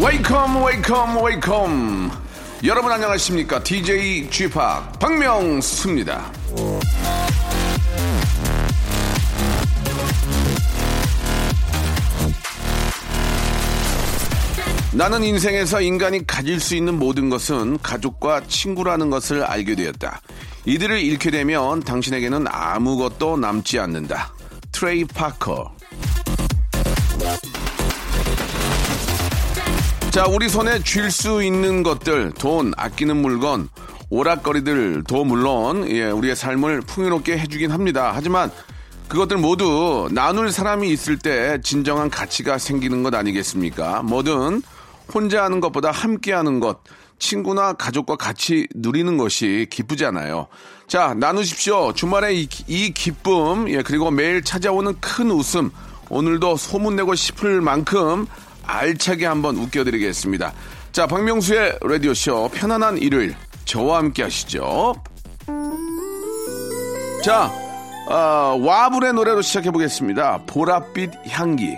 Welcome welcome welcome 여러분 안녕하십니까? DJ G-Park 박명수입니다 나는 인생에서 인간이 가질 수 있는 모든 것은 가족과 친구라는 것을 알게 되었다. 이들을 잃게 되면 당신에게는 아무것도 남지 않는다. 트레이 파커. 자, 우리 손에 쥘 수 있는 것들, 돈, 아끼는 물건, 오락거리들도 물론, 예, 우리의 삶을 풍요롭게 해주긴 합니다. 하지만 그것들 모두 나눌 사람이 있을 때 진정한 가치가 생기는 것 아니겠습니까? 뭐든 혼자 하는 것보다 함께 하는 것, 친구나 가족과 같이 누리는 것이 기쁘잖아요. 자, 나누십시오. 주말에 이, 이 기쁨, 예, 그리고 매일 찾아오는 큰 웃음, 오늘도 소문내고 싶을 만큼 알차게 한번 웃겨드리겠습니다. 자, 박명수의 라디오쇼 편안한 일요일 저와 함께 하시죠. 자, 어, 와불의 노래로 시작해 보겠습니다. 보랏빛 향기.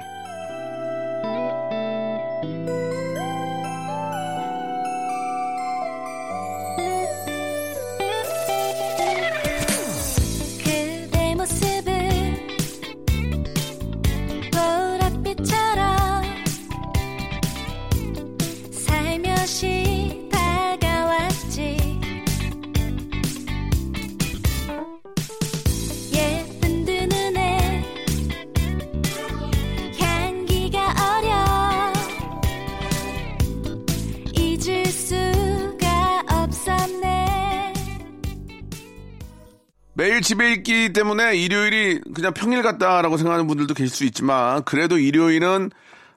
매일 집에 있기 때문에 일요일이 그냥 평일 같다라고 생각하는 분들도 계실 수 있지만 그래도 일요일은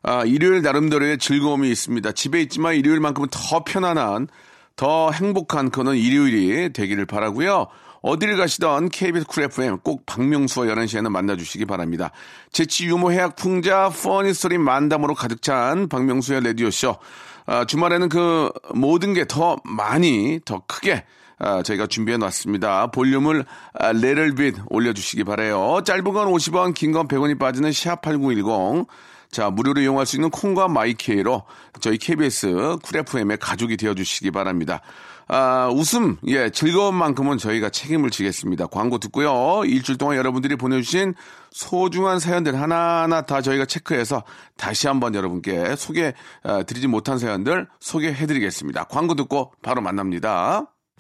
아, 일요일 나름대로의 즐거움이 있습니다. 집에 있지만 일요일만큼은 더 편안한 더 행복한 그런 일요일이 되기를 바라고요. 어디를 가시던 KBS 쿨 FM 꼭 박명수와 11시에는 만나주시기 바랍니다. 재치 유머 해학 풍자 funny story 만담으로 가득 찬 박명수의 라디오쇼. 아, 주말에는 그 모든 게 더 많이 더 크게 아, 저희가 준비해 놨습니다. 볼륨을 아, little bit 올려주시기 바래요. 짧은 건 50원, 긴 건 100원이 빠지는 샵8910. 자, 무료로 이용할 수 있는 콩과 마이케이로 저희 KBS 쿨 FM의 가족이 되어주시기 바랍니다. 아, 웃음, 예, 즐거운 만큼은 저희가 책임을 지겠습니다. 광고 듣고요. 일주일 동안 여러분들이 보내주신 소중한 사연들 하나하나 다 저희가 체크해서 다시 한번 여러분께 소개 아, 드리지 못한 사연들 소개해드리겠습니다. 광고 듣고 바로 만납니다.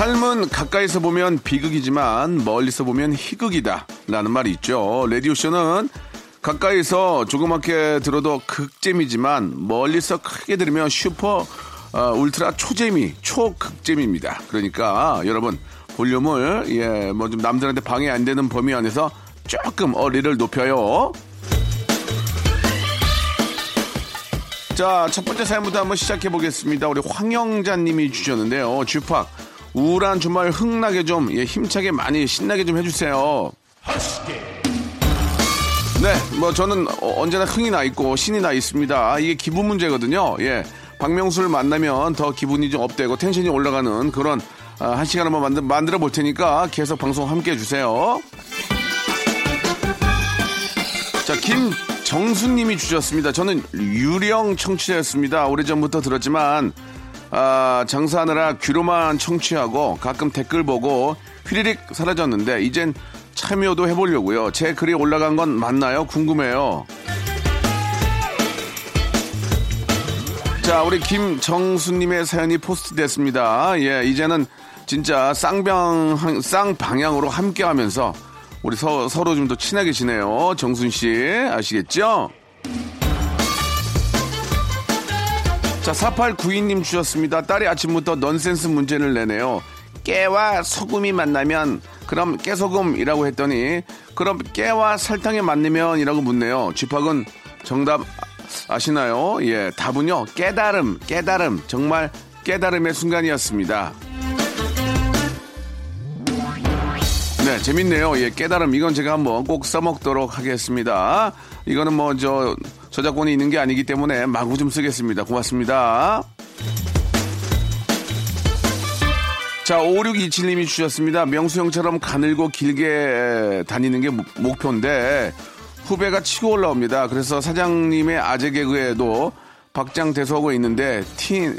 삶은 가까이서 보면 비극이지만 멀리서 보면 희극이다 라는 말이 있죠. 라디오쇼는 가까이서 조그맣게 들어도 극재미지만 멀리서 크게 들으면 슈퍼 어, 울트라 초재미 초극재미입니다. 그러니까 여러분 볼륨을 예 뭐 좀 남들한테 방해 안 되는 범위 안에서 조금 어리를 높여요. 자, 첫 번째 사연부터 한번 시작해 보겠습니다. 우리 황영자 님이 주셨는데요. 주팍, 우울한 주말 흥나게 좀, 예, 힘차게 많이 신나게 좀 해주세요. 네, 뭐 저는 어, 언제나 흥이 나 있고 신이 나 있습니다. 이게 기분 문제거든요. 예. 박명수를 만나면 더 기분이 좀 업되고 텐션이 올라가는 그런 아, 한 시간 한번 만들, 만들어 볼 테니까 계속 방송 함께 해주세요. 자, 김정수님이 주셨습니다. 저는 유령 청취자였습니다. 오래전부터 들었지만, 아, 장사하느라 귀로만 청취하고 가끔 댓글 보고 휘리릭 사라졌는데, 이젠 참여도 해보려고요. 제 글이 올라간 건 맞나요? 궁금해요. 자, 우리 김정수님의 사연이 포스트 됐습니다. 예, 이제는 진짜 쌍방, 쌍방향으로 함께 하면서 우리 서, 서로 좀 더 친하게 지내요. 정순 씨 아시겠죠? 자, 4892님 주셨습니다. 딸이 아침부터 넌센스 문제를 내네요. 깨와 소금이 만나면 그럼 깨소금이라고 했더니 그럼 깨와 설탕이 만나면이라고 묻네요. 쥐팍은 정답 아시나요? 예, 답은요. 깨달음, 깨달음. 정말 깨달음의 순간이었습니다. 네, 재밌네요. 예, 깨달음. 이건 제가 한번 꼭 써먹도록 하겠습니다. 이거는 뭐, 저, 저작권이 있는 게 아니기 때문에 마구 좀 쓰겠습니다. 고맙습니다. 자, 5627님이 주셨습니다. 명수 형처럼 가늘고 길게 다니는 게 목- 목표인데 후배가 치고 올라옵니다. 그래서 사장님의 아재 개그에도 박장대소하고 있는데 티,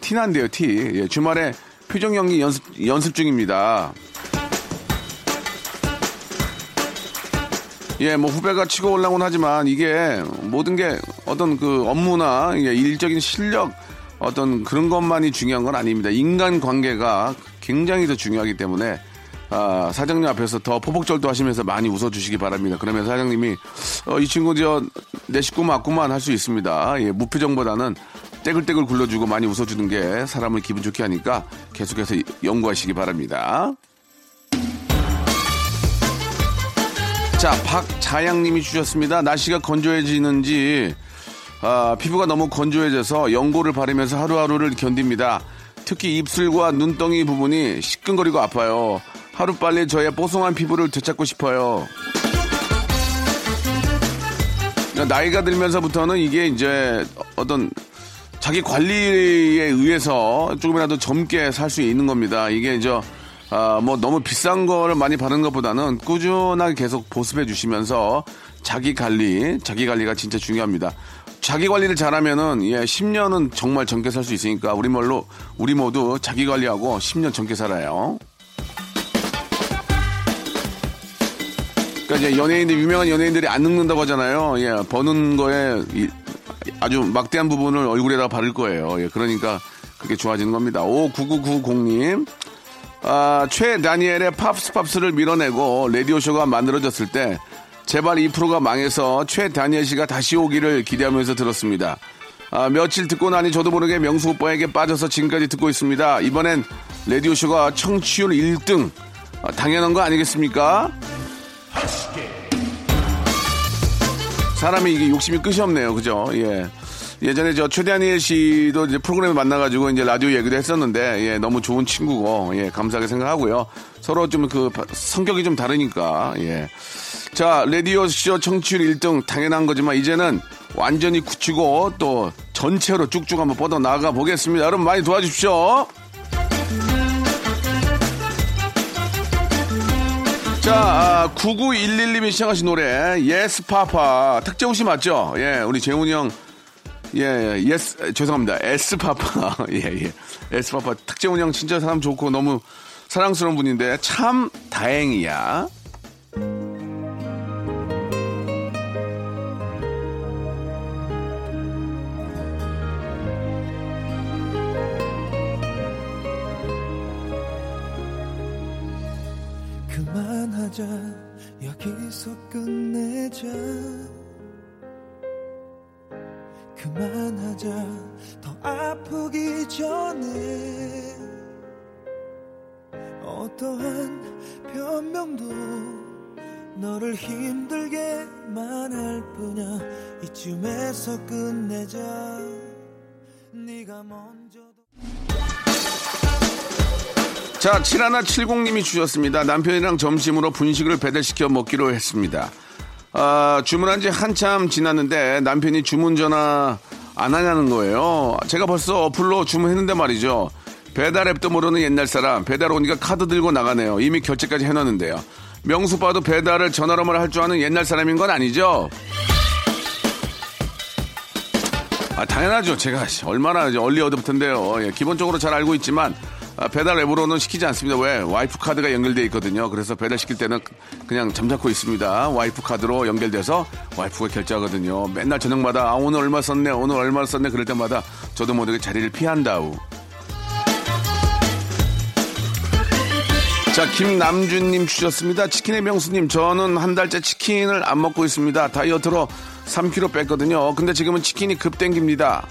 티난데요, 티. 예, 주말에 표정 연기 연습, 연습 중입니다. 예, 뭐 후배가 치고 올라오곤 하지만 이게 모든 게 어떤 그 업무나 일적인 실력 어떤 그런 것만이 중요한 건 아닙니다. 인간 관계가 굉장히 더 중요하기 때문에 아, 사장님 앞에서 더 포복절도 하시면서 많이 웃어주시기 바랍니다. 그러면 사장님이 어, 이 친구 저내 식구 맞구만 할 수 있습니다. 예, 무표정보다는 떼글떼글 굴려주고 많이 웃어주는 게 사람을 기분 좋게 하니까 계속해서 연구하시기 바랍니다. 자, 박자양님이 주셨습니다. 날씨가 건조해지는지 아, 피부가 너무 건조해져서 연고를 바르면서 하루하루를 견딥니다. 특히 입술과 눈덩이 부분이 시끈거리고 아파요. 하루빨리 저의 뽀송한 피부를 되찾고 싶어요. 그러니까 나이가 들면서부터는 이게 이제 어떤 자기 관리에 의해서 조금이라도 젊게 살 수 있는 겁니다. 이게 이제 아, 뭐 너무 비싼 거를 많이 바르는 것보다는 꾸준하게 계속 보습해 주시면서 자기 관리, 자기 관리가 진짜 중요합니다. 자기 관리를 잘하면은 예, 10년은 정말 젊게 살 수 있으니까 우리 말로 우리 모두 자기 관리하고 10년 젊게 살아요. 그러니까 이제 연예인들 유명한 연예인들이 안 늙는다고 하잖아요. 예, 버는 거에 이- 아주 막대한 부분을 얼굴에다 바를 거예요. 예, 그러니까 그게 좋아지는 겁니다. 59990님. 아, 최 다니엘의 팝스 팝스를 밀어내고 라디오쇼가 만들어졌을 때 제발 이 프로가 망해서 최 다니엘 씨가 다시 오기를 기대하면서 들었습니다. 아, 며칠 듣고 나니 저도 모르게 명수 오빠에게 빠져서 지금까지 듣고 있습니다. 이번엔 라디오쇼가 청취율 1등. 아, 당연한 거 아니겠습니까? 사람이 이게 욕심이 끝이 없네요. 그죠? 예. 예전에 저 최대한일 씨도 이제 프로그램에 만나가지고 이제 라디오 얘기도 했었는데, 예, 너무 좋은 친구고, 예, 감사하게 생각하고요. 서로 좀 그 성격이 좀 다르니까, 예. 자, 라디오 쇼 청취율 1등 당연한 거지만 이제는 완전히 굳히고 또 전체로 쭉쭉 한번 뻗어 나가 보겠습니다. 여러분 많이 도와주십시오. 자, 아, 9911님이 시작하신 노래, Yes Papa. 탁재훈 씨 맞죠? 예, 우리 재훈이 형. 예, 예, 예스, 죄송합니다. S Papa. 예, 예. S Papa. 탁재훈 형 진짜 사람 좋고 너무 사랑스러운 분인데 참 다행이야. 그만하자 여기서 끝내자 그만하자 더 아프기 전에 어떠한 변명도 너를 힘들게만 할 뿐이야 이쯤에서 끝내자 네가 먼저 자, 7170님이 주셨습니다. 남편이랑 점심으로 분식을 배달시켜 먹기로 했습니다. 아, 주문한 지 한참 지났는데 남편이 주문 전화 안 하냐는 거예요. 제가 벌써 어플로 주문했는데 말이죠. 배달 앱도 모르는 옛날 사람, 배달 오니까 카드 들고 나가네요. 이미 결제까지 해놨는데요. 명수 봐도 배달을 전화로만 할 줄 아는 옛날 사람인 건 아니죠? 아, 당연하죠. 제가 얼마나 얼리 어드부터인데요. 예, 기본적으로 잘 알고 있지만 아, 배달 앱으로는 시키지 않습니다. 왜? 와이프 카드가 연결돼 있거든요. 그래서 배달 시킬 때는 그냥 잠자코 있습니다. 와이프 카드로 연결돼서 와이프가 결제하거든요. 맨날 저녁마다 아, 오늘 얼마 썼네, 오늘 얼마 썼네 그럴 때마다 저도 모르게 자리를 피한다우. 자, 김남준님 주셨습니다. 치킨의 명수님, 저는 한 달째 치킨을 안 먹고 있습니다. 다이어트로 3kg 뺐거든요. 근데 지금은 치킨이 급 땡깁니다.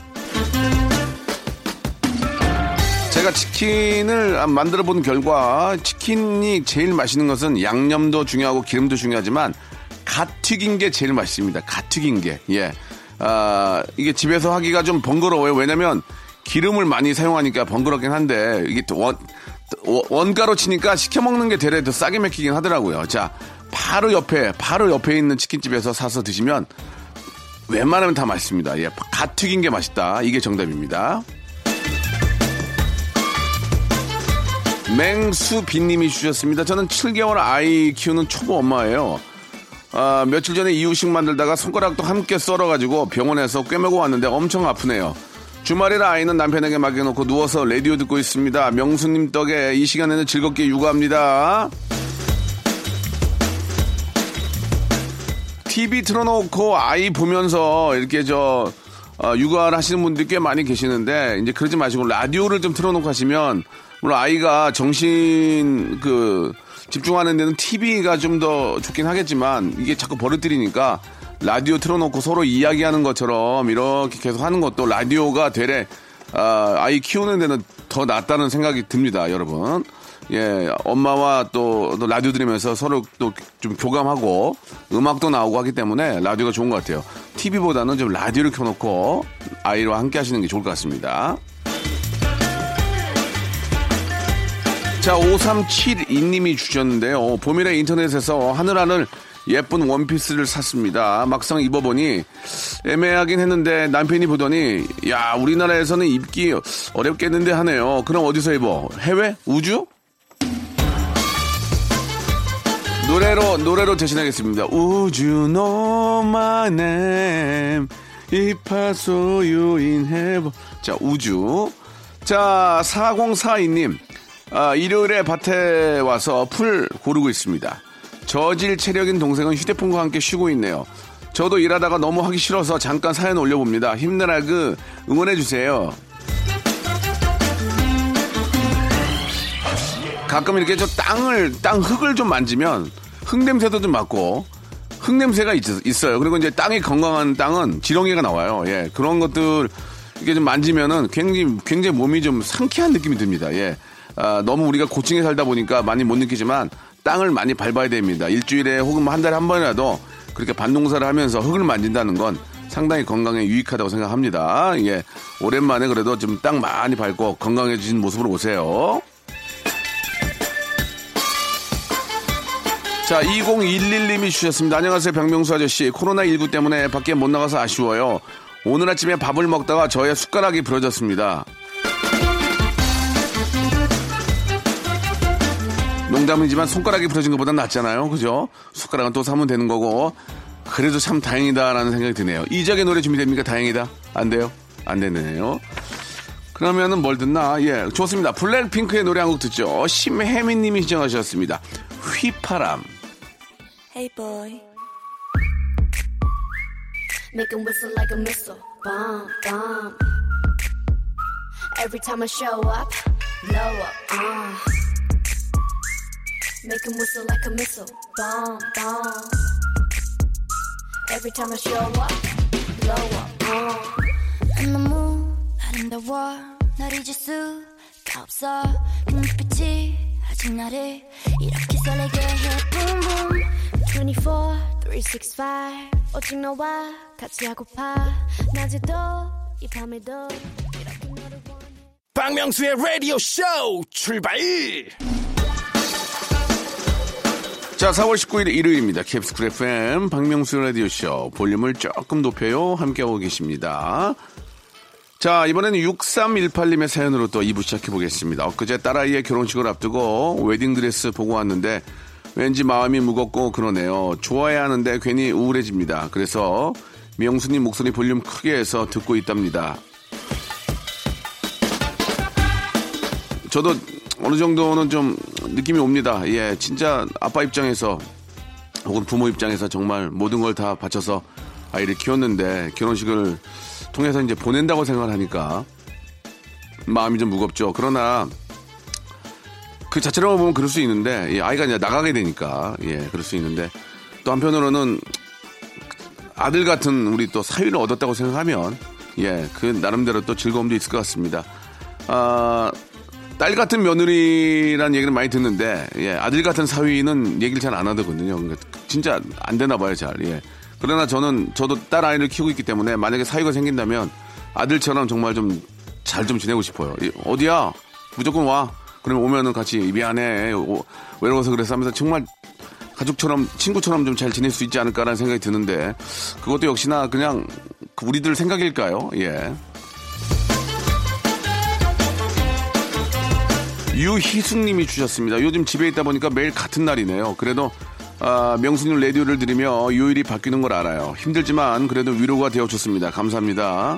제가 치킨을 만들어 본 결과 치킨이 제일 맛있는 것은 양념도 중요하고 기름도 중요하지만 갓 튀긴 게 제일 맛있습니다. 갓 튀긴 게. 예. 아, 이게 집에서 하기가 좀 번거로워요. 왜냐면 기름을 많이 사용하니까 번거롭긴 한데 이게 또 원, 원가로 치니까 시켜 먹는 게 되레 더 싸게 먹히긴 하더라고요. 자, 바로 옆에 바로 옆에 있는 치킨집에서 사서 드시면 웬만하면 다 맛있습니다. 예, 갓 튀긴 게 맛있다. 이게 정답입니다. 맹수빈님이 주셨습니다. 저는 7개월 아이 키우는 초보 엄마예요. 아, 며칠 전에 이유식 만들다가 손가락도 함께 썰어가지고 병원에서 꿰매고 왔는데 엄청 아프네요. 주말이라 아이는 남편에게 맡겨놓고 누워서 라디오 듣고 있습니다. 명수님 덕에 이 시간에는 즐겁게 육아합니다. TV 틀어놓고 아이 보면서 이렇게 저 어, 육아를 하시는 분들이 꽤 많이 계시는데 이제 그러지 마시고 라디오를 좀 틀어놓고 하시면 물론 아이가 정신 그 집중하는 데는 TV가 좀 더 좋긴 하겠지만 이게 자꾸 버릇들이니까 라디오 틀어놓고 서로 이야기하는 것처럼 이렇게 계속 하는 것도 라디오가 되레 아, 아이 키우는 데는 더 낫다는 생각이 듭니다, 여러분. 예, 엄마와 또, 또 라디오 들으면서 서로 또 좀 교감하고 음악도 나오고 하기 때문에 라디오가 좋은 것 같아요. TV보다는 좀 라디오를 켜놓고 아이와 함께 하시는 게 좋을 것 같습니다. 자, 5372님이 주셨는데요. 봄이라 인터넷에서 하늘하늘 예쁜 원피스를 샀습니다. 막상 입어보니 애매하긴 했는데 남편이 보더니 야 우리나라에서는 입기 어렵겠는데 하네요. 그럼 어디서 입어? 해외? 우주? 노래로 노래로 대신하겠습니다. 우주 노마넴 이파소유인 해보 자 우주 자 4042님 아, 일요일에 밭에 와서 풀 고르고 있습니다. 저질 체력인 동생은 휴대폰과 함께 쉬고 있네요. 저도 일하다가 너무 하기 싫어서 잠깐 사연 올려봅니다. 힘내라 그 응원해주세요. 가끔 이렇게 저 땅을, 땅 흙을 좀 만지면 흙 냄새도 좀 맡고 흙 냄새가 있, 어요 그리고 이제 땅이 건강한 땅은 지렁이가 나와요. 예. 그런 것들 이게 좀 만지면은 굉장히, 굉장히 몸이 좀 상쾌한 느낌이 듭니다. 예. 아, 너무 우리가 고층에 살다 보니까 많이 못 느끼지만 땅을 많이 밟아야 됩니다. 일주일에 혹은 뭐 한 달에 한 번이라도 그렇게 반농사를 하면서 흙을 만진다는 건 상당히 건강에 유익하다고 생각합니다. 예. 오랜만에 그래도 좀 땅 많이 밟고 건강해진 모습으로 오세요. 자, 2011님이 주셨습니다. 안녕하세요, 박명수 아저씨. 코로나19 때문에 밖에 못 나가서 아쉬워요. 오늘 아침에 밥을 먹다가 저의 숟가락이 부러졌습니다. 농담이지만 손가락이 부러진 것보다 낫잖아요. 그죠? 숟가락은 또 사면 되는 거고. 그래도 참 다행이다라는 생각이 드네요. 이적의 노래 준비됩니까? 다행이다. 안 돼요? 안 되네요. 그러면은 뭘 듣나? 예, 좋습니다. 블랙핑크의 노래 한 곡 듣죠. 심혜민 님이 시청하셨습니다. 휘파람. Hey boy. Make him whistle like a missile. Bomb, bomb. Every time I show up, blow up. Uh. Make him whistle like a missile. Bomb, bomb. Every time I show up, blow up. Uh. 너무 아름다워 날 잊을 수가 없어 그 눈빛이 아직 나를 이렇게 설레게 해 Boom boom 24, 365 오직 너와 같이 하고파 낮에도 이 밤에도 박명수의 라디오 쇼 출발! 자, 4월 19일 일요일입니다. KBS Cool FM 박명수 라디오쇼 볼륨을 조금 높여요. 함께하고 계십니다. 자, 이번에는 6318님의 사연으로 또 2부 시작해보겠습니다. 엊그제 딸아이의 결혼식을 앞두고 웨딩드레스 보고 왔는데 왠지 마음이 무겁고 그러네요. 좋아야 하는데 괜히 우울해집니다. 그래서 명수님 목소리 볼륨 크게 해서 듣고 있답니다. 저도 어느 정도는 좀 느낌이 옵니다. 예, 진짜 아빠 입장에서 혹은 부모 입장에서 정말 모든 걸 다 바쳐서 아이를 키웠는데 결혼식을 통해서 이제 보낸다고 생각을 하니까 마음이 좀 무겁죠. 그러나 그 자체로 보면 그럴 수 있는데 예, 아이가 이제 나가게 되니까 예 그럴 수 있는데 또 한편으로는 아들 같은 우리 또 사위를 얻었다고 생각하면 예 그 나름대로 또 즐거움도 있을 것 같습니다. 아, 딸 같은 며느리라는 얘기를 많이 듣는데 예, 아들 같은 사위는 얘기를 잘 안 하거든요. 그러니까 진짜 안 되나 봐요, 잘. 예. 그러나 저는 저도 딸 아이를 키우고 있기 때문에 만약에 사위가 생긴다면 아들처럼 정말 좀잘좀 지내고 싶어요. 예, 어디야? 무조건 와. 그러면 오면은 같이 미안해. 오, 외로워서 그래서 하면서 정말 가족처럼 친구처럼 좀 잘 지낼 수 있지 않을까라는 생각이 드는데 그것도 역시나 그냥 우리들 생각일까요? 예. 유희숙님이 주셨습니다. 요즘 집에 있다 보니까 매일 같은 날이네요. 그래도 아, 명수님 라디오를 들으며 요일이 바뀌는 걸 알아요. 힘들지만 그래도 위로가 되어줬습니다. 감사합니다.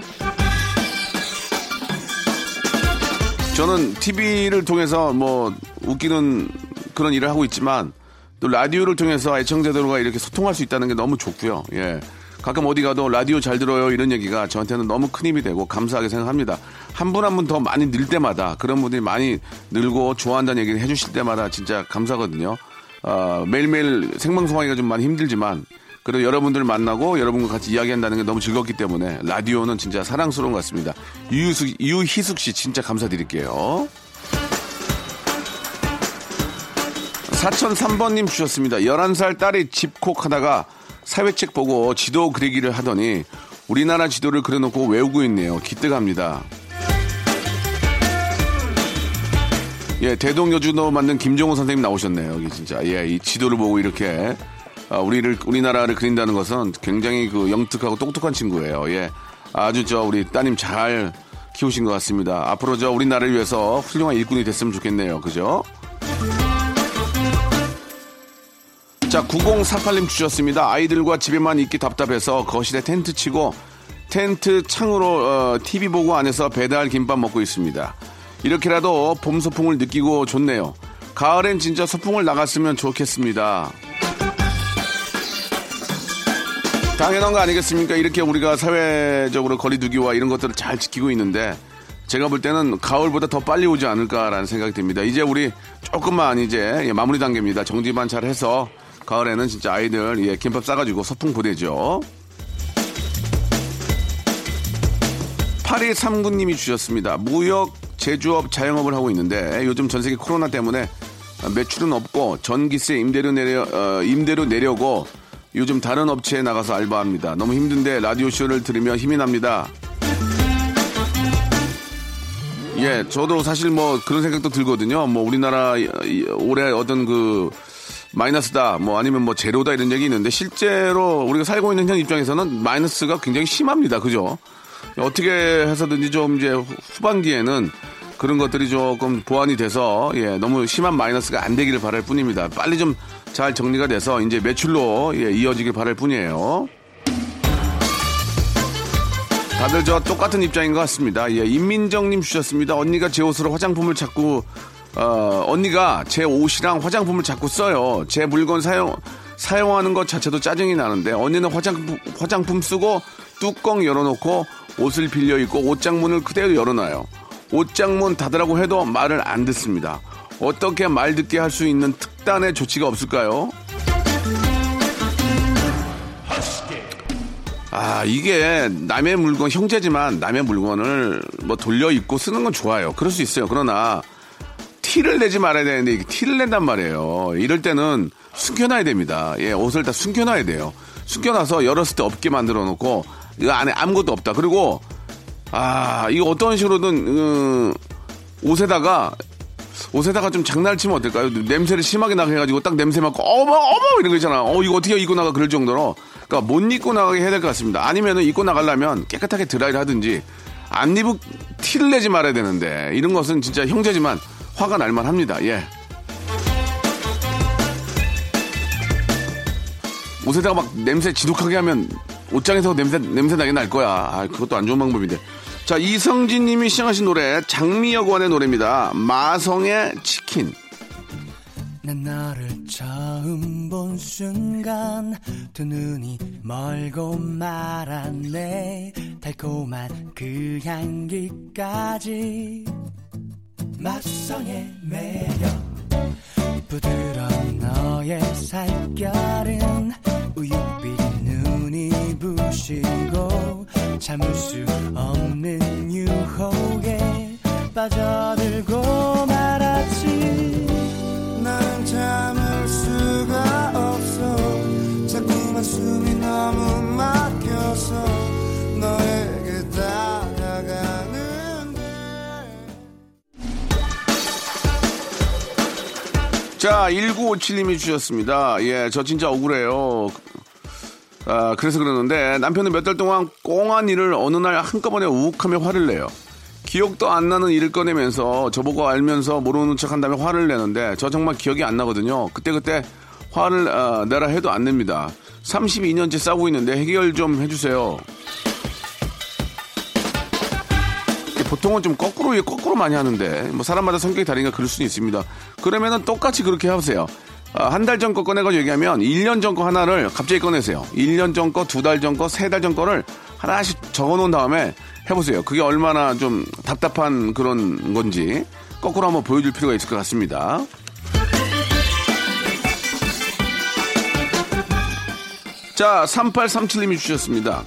저는 TV를 통해서 뭐 웃기는 그런 일을 하고 있지만 또 라디오를 통해서 애청자들과 이렇게 소통할 수 있다는 게 너무 좋고요. 예. 가끔 어디 가도 라디오 잘 들어요 이런 얘기가 저한테는 너무 큰 힘이 되고 감사하게 생각합니다. 한 분 한 분 더 많이 늘 때마다 그런 분들이 많이 늘고 좋아한다는 얘기를 해주실 때마다 진짜 감사하거든요. 어, 매일매일 생방송하기가 좀 많이 힘들지만 그래도 여러분들 만나고 여러분과 같이 이야기한다는 게 너무 즐겁기 때문에 라디오는 진짜 사랑스러운 것 같습니다. 유희숙, 유희숙 씨 진짜 감사드릴게요. 4003번님 주셨습니다. 11살 딸이 집콕 하다가 사회책 보고 지도 그리기를 하더니 우리나라 지도를 그려놓고 외우고 있네요. 기특합니다. 예, 대동여주도 만든 김종호 선생님 나오셨네요. 여기 진짜. 예, 이 지도를 보고 이렇게 아, 우리를 우리나라를 그린다는 것은 굉장히 그 영특하고 똑똑한 친구예요. 예, 아주 저 우리 따님 잘 키우신 것 같습니다. 앞으로 저 우리나라를 위해서 훌륭한 일꾼이 됐으면 좋겠네요. 그죠? 자, 9048님 주셨습니다. 아이들과 집에만 있기 답답해서 거실에 텐트 치고 텐트 창으로 어, TV 보고 안에서 배달 김밥 먹고 있습니다. 이렇게라도 봄 소풍을 느끼고 좋네요. 가을엔 진짜 소풍을 나갔으면 좋겠습니다. 당연한 거 아니겠습니까? 이렇게 우리가 사회적으로 거리두기와 이런 것들을 잘 지키고 있는데 제가 볼 때는 가을보다 더 빨리 오지 않을까라는 생각이 듭니다. 이제 우리 조금만 이제 예, 마무리 단계입니다. 정지만 잘 해서 가을에는 진짜 아이들 예, 김밥 싸가지고 소풍 보내죠. 8239님이 주셨습니다. 무역, 제조업, 자영업을 하고 있는데 요즘 전 세계 코로나 때문에 매출은 없고 전기세 임대료 내려, 어, 임대료 내려고 요즘 다른 업체에 나가서 알바합니다. 너무 힘든데 라디오 쇼를 들으며 힘이 납니다. 예, 저도 사실 뭐 그런 생각도 들거든요. 뭐 우리나라 올해 어떤 그 마이너스다, 뭐 아니면 뭐 제로다 이런 얘기 있는데 실제로 우리가 살고 있는 현 입장에서는 마이너스가 굉장히 심합니다. 그죠? 어떻게 해서든지 좀 이제 후반기에는 그런 것들이 조금 보완이 돼서 예, 너무 심한 마이너스가 안 되기를 바랄 뿐입니다. 빨리 좀 잘 정리가 돼서 이제 매출로 예, 이어지길 바랄 뿐이에요. 다들 저 똑같은 입장인 것 같습니다. 예, 임민정님 주셨습니다. 언니가 제 옷으로 화장품을 자꾸 어, 언니가 제 옷이랑 화장품을 자꾸 써요. 제 물건 사용 사용하는 것 자체도 짜증이 나는데 언니는 화장품 화장품 쓰고 뚜껑 열어놓고 옷을 빌려 입고 옷장문을 그대로 열어놔요. 옷장문 닫으라고 해도 말을 안 듣습니다. 어떻게 말 듣게 할 수 있는 특단의 조치가 없을까요? 아, 이게 남의 물건, 형제지만 남의 물건을 뭐 돌려 입고 쓰는 건 좋아요. 그럴 수 있어요. 그러나 티를 내지 말아야 되는데 이게 티를 낸단 말이에요. 이럴 때는 숨겨놔야 됩니다. 예, 옷을 다 숨겨놔야 돼요. 숨겨놔서 열었을 때 없게 만들어 놓고 이 안에 아무것도 없다. 그리고 아, 이거 어떤 식으로든 음, 옷에다가 옷에다가 좀 장난을 치면 어떨까요? 냄새를 심하게 나게 해가지고 딱 냄새 맡고 어머 어머 이런 거 있잖아. 어 이거 어떻게 입고 나가 그럴 정도로 그러니까 못 입고 나가게 해야 될 것 같습니다. 아니면은 입고 나가려면 깨끗하게 드라이를 하든지 안 입고 티를 내지 말아야 되는데 이런 것은 진짜 형제지만 화가 날만 합니다. 예. 옷에다가 막 냄새 지독하게 하면 옷장에서 냄새 냄새 나게 날 거야. 아, 그것도 안 좋은 방법인데. 자, 이성진 님이 시청하신 노래 장미여관의 노래입니다. 마성의 치킨. 난 너를 처음 본 순간 두 눈이 멀고 말았네 달콤한 그 향기까지 맛성의 매력. 부드러운 너의 살결은 우윳빛 눈이 부시고 참을 수 없는 유혹에 빠져들고 말았지. 나는 참을 수가 없어. 자꾸만 숨이 너무 막혀서 자, 1957님이 주셨습니다. 예, 저 진짜 억울해요. 아, 그래서 그러는데 남편은 몇 달 동안 꽁한 일을 어느 날 한꺼번에 우욱하며 화를 내요. 기억도 안 나는 일을 꺼내면서 저보고 알면서 모르는 척 한 다음에 화를 내는데 저 정말 기억이 안 나거든요. 그때그때 화를 아, 내라 해도 안 냅니다. 32년째 싸우고 있는데 해결 좀 해주세요. 보통은 좀 거꾸로 예, 거꾸로 많이 하는데 뭐 사람마다 성격이 다르니까 그럴 수는 있습니다. 그러면은 똑같이 그렇게 하세요. 아, 한달 전 거 꺼내가지고 얘기하면 1년 전 거 하나를 갑자기 꺼내세요. 1년 전 거, 두 달 전 거, 세 달 전 거를 하나씩 적어놓은 다음에 해보세요. 그게 얼마나 좀 답답한 그런 건지 거꾸로 한번 보여줄 필요가 있을 것 같습니다. 자, 3837님이 주셨습니다.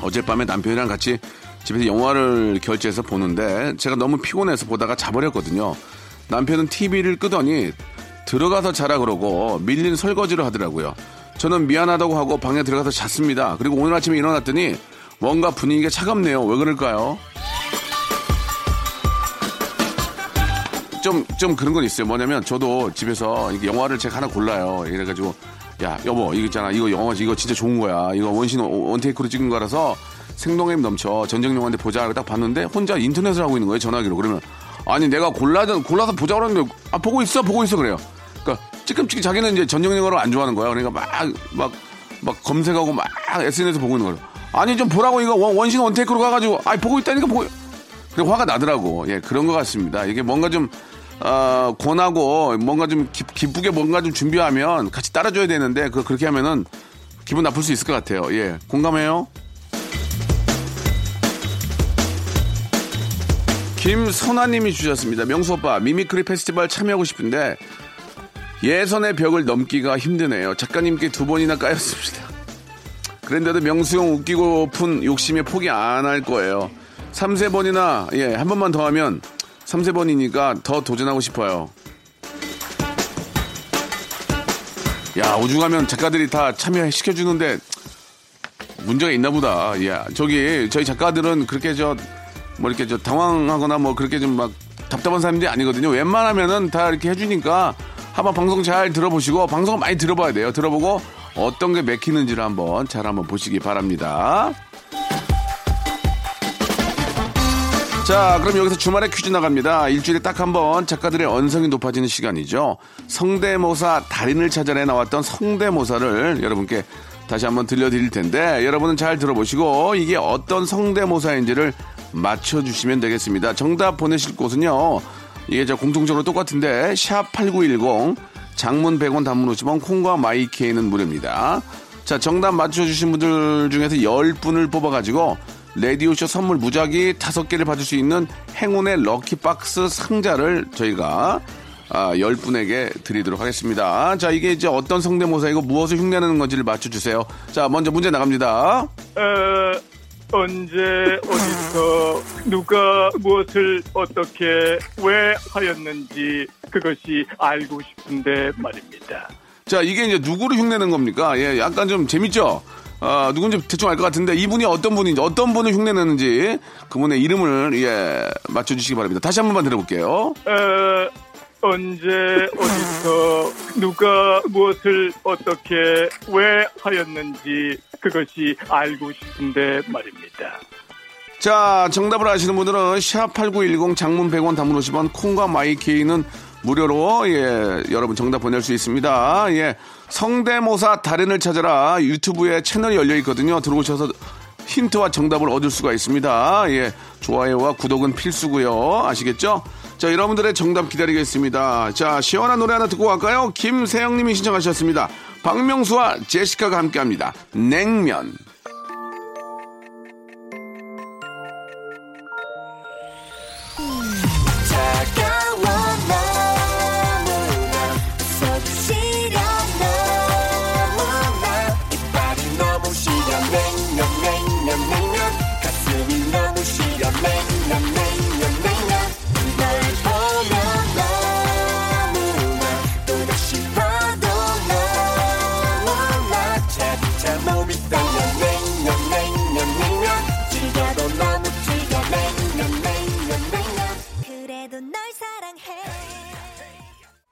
어젯밤에 남편이랑 같이 집에서 영화를 결제해서 보는데 제가 너무 피곤해서 보다가 자버렸거든요. 남편은 TV를 끄더니 들어가서 자라 그러고 밀린 설거지를 하더라고요. 저는 미안하다고 하고 방에 들어가서 잤습니다. 그리고 오늘 아침에 일어났더니 뭔가 분위기가 차갑네요. 왜 그럴까요? 좀, 좀 그런 건 있어요. 뭐냐면 저도 집에서 영화를 제가 하나 골라요. 이래가지고, 야, 여보, 이거 있잖아. 이거 영화, 이거 진짜 좋은 거야. 이거 원신, 원테이크로 찍은 거라서 생동감 넘쳐. 전쟁 영화인데 보자. 딱 봤는데 혼자 인터넷을 하고 있는 거예요. 전화기로. 그러면, 아니, 내가 골라, 골라서 보자 그러는데, 아, 보고 있어, 보고 있어. 그래요. 그러니까, 찌끔찌끔 자기는 이제 전쟁 영화를 안 좋아하는 거야. 그러니까 막, 막, 막 검색하고 막 SNS 보고 있는 거예요. 아니, 좀 보라고 이거 원- 원신 원테이크로 가가지고, 아, 보고 있다니까 보고, 그래 화가 나더라고. 예, 그런 것 같습니다. 이게 뭔가 좀 어, 권하고 뭔가 좀 기, 기쁘게 뭔가 좀 준비하면 같이 따라줘야 되는데 그 그렇게 하면은 기분 나쁠 수 있을 것 같아요. 예, 공감해요. 김선아님이 주셨습니다. 명수 오빠 mimicry 페스티벌 참여하고 싶은데 예선의 벽을 넘기가 힘드네요. 작가님께 두 번이나 까였습니다. 그런데도 명수 형 웃기고 픈 욕심에 포기 안 할 거예요. 3, 세 번이나, 예, 한 번만 더 하면 3, 세 번이니까 더 도전하고 싶어요. 야, 오죽하면 작가들이 다 참여시켜주는데 문제가 있나 보다. 예, 저기, 저희 작가들은 그렇게 저, 뭐 이렇게 저 당황하거나 뭐 그렇게 좀 막 답답한 사람들이 아니거든요. 웬만하면은 다 이렇게 해주니까 한번 방송 잘 들어보시고 방송 많이 들어봐야 돼요. 들어보고 어떤 게 맥히는지를 한번 잘 한번 보시기 바랍니다. 자, 그럼 여기서 주말에 퀴즈 나갑니다. 일주일에 딱 한 번 작가들의 언성이 높아지는 시간이죠. 성대모사 달인을 찾아내 나왔던 성대모사를 여러분께 다시 한번 들려드릴 텐데 여러분은 잘 들어보시고 이게 어떤 성대모사인지를 맞춰주시면 되겠습니다. 정답 보내실 곳은요. 이게 저 공통적으로 똑같은데 샵8910 장문 100원 단문 50원 콩과 마이케이는 무료입니다. 자, 정답 맞춰주신 분들 중에서 10분을 뽑아가지고 레디오쇼 선물 무작위 5개를 받을 수 있는 행운의 럭키박스 상자를 저희가 아, 10분에게 드리도록 하겠습니다. 자, 이게 이제 어떤 성대모사이고 무엇을 흉내내는 건지를 맞춰주세요. 자, 먼저 문제 나갑니다. 어, 언제 어디서 누가 무엇을 어떻게 왜 하였는지 그것이 알고 싶은데 말입니다. 자, 이게 이제 누구를 흉내낸 겁니까? 예, 약간 좀 재밌죠? 아, 누군지 대충 알 것 같은데 이분이 어떤 분인지, 어떤 분을 흉내내는지 그분의 이름을, 예, 맞춰주시기 바랍니다. 다시 한 번만 들어볼게요. 어, 언제 어디서 누가 무엇을 어떻게 왜 하였는지 그것이 알고 싶은데 말입니다. 자, 정답을 아시는 분들은 샵8910 장문 100원 단문 50원 콩과 마이케이는 무료로 예, 여러분 정답 보낼 수 있습니다. 예. 성대모사 달인을 찾아라 유튜브에 채널이 열려 있거든요. 들어오셔서 힌트와 정답을 얻을 수가 있습니다. 예. 좋아요와 구독은 필수고요. 아시겠죠? 자, 여러분들의 정답 기다리겠습니다. 자, 시원한 노래 하나 듣고 갈까요? 김세영 님이 신청하셨습니다. 박명수와 제시카가 함께 합니다. 냉면.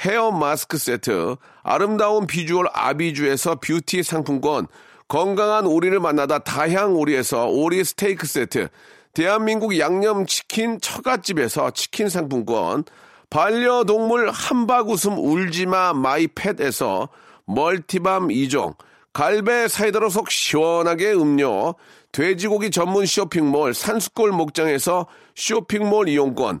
헤어 마스크 세트, 아름다운 비주얼 아비주에서 뷰티 상품권, 건강한 오리를 만나다 다향 오리에서 오리 스테이크 세트, 대한민국 양념치킨 처갓집에서 치킨 상품권, 반려동물 함박 웃음 울지마 마이펫에서 multi balm 2종, 갈배 사이다로 속 시원하게 음료, 돼지고기 전문 쇼핑몰 산수골 목장에서 쇼핑몰 이용권,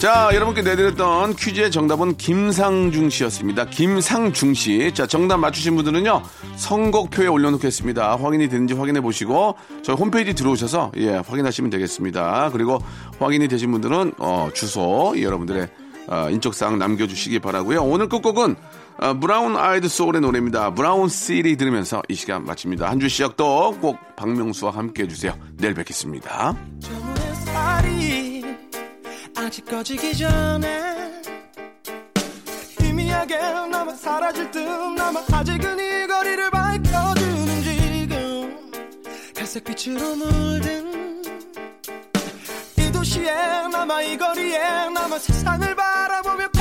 자, 여러분께 내드렸던 퀴즈의 정답은 김상중 씨였습니다. 김상중 씨. 자, 정답 맞추신 분들은요, 선곡표에 올려놓겠습니다. 확인이 되는지 확인해 보시고, 저희 홈페이지 들어오셔서, 예, 확인하시면 되겠습니다. 그리고 확인이 되신 분들은, 어, 주소, 여러분들의, 어, 인적사항 남겨주시기 바라고요 오늘 끝곡은, 어, 브라운 아이드 소울의 노래입니다. Brown City 들으면서 이 시간 마칩니다. 한 주 시작도 꼭 박명수와 함께 해주세요. 내일 뵙겠습니다. 아직 꺼지기 전에 희미하게 남아 사라질 듯 남아 아직은 이 거리를 밝혀주는 지금 갈색빛으로 물든 이 도시에 남아 이 거리에 남아 세상을 바라보며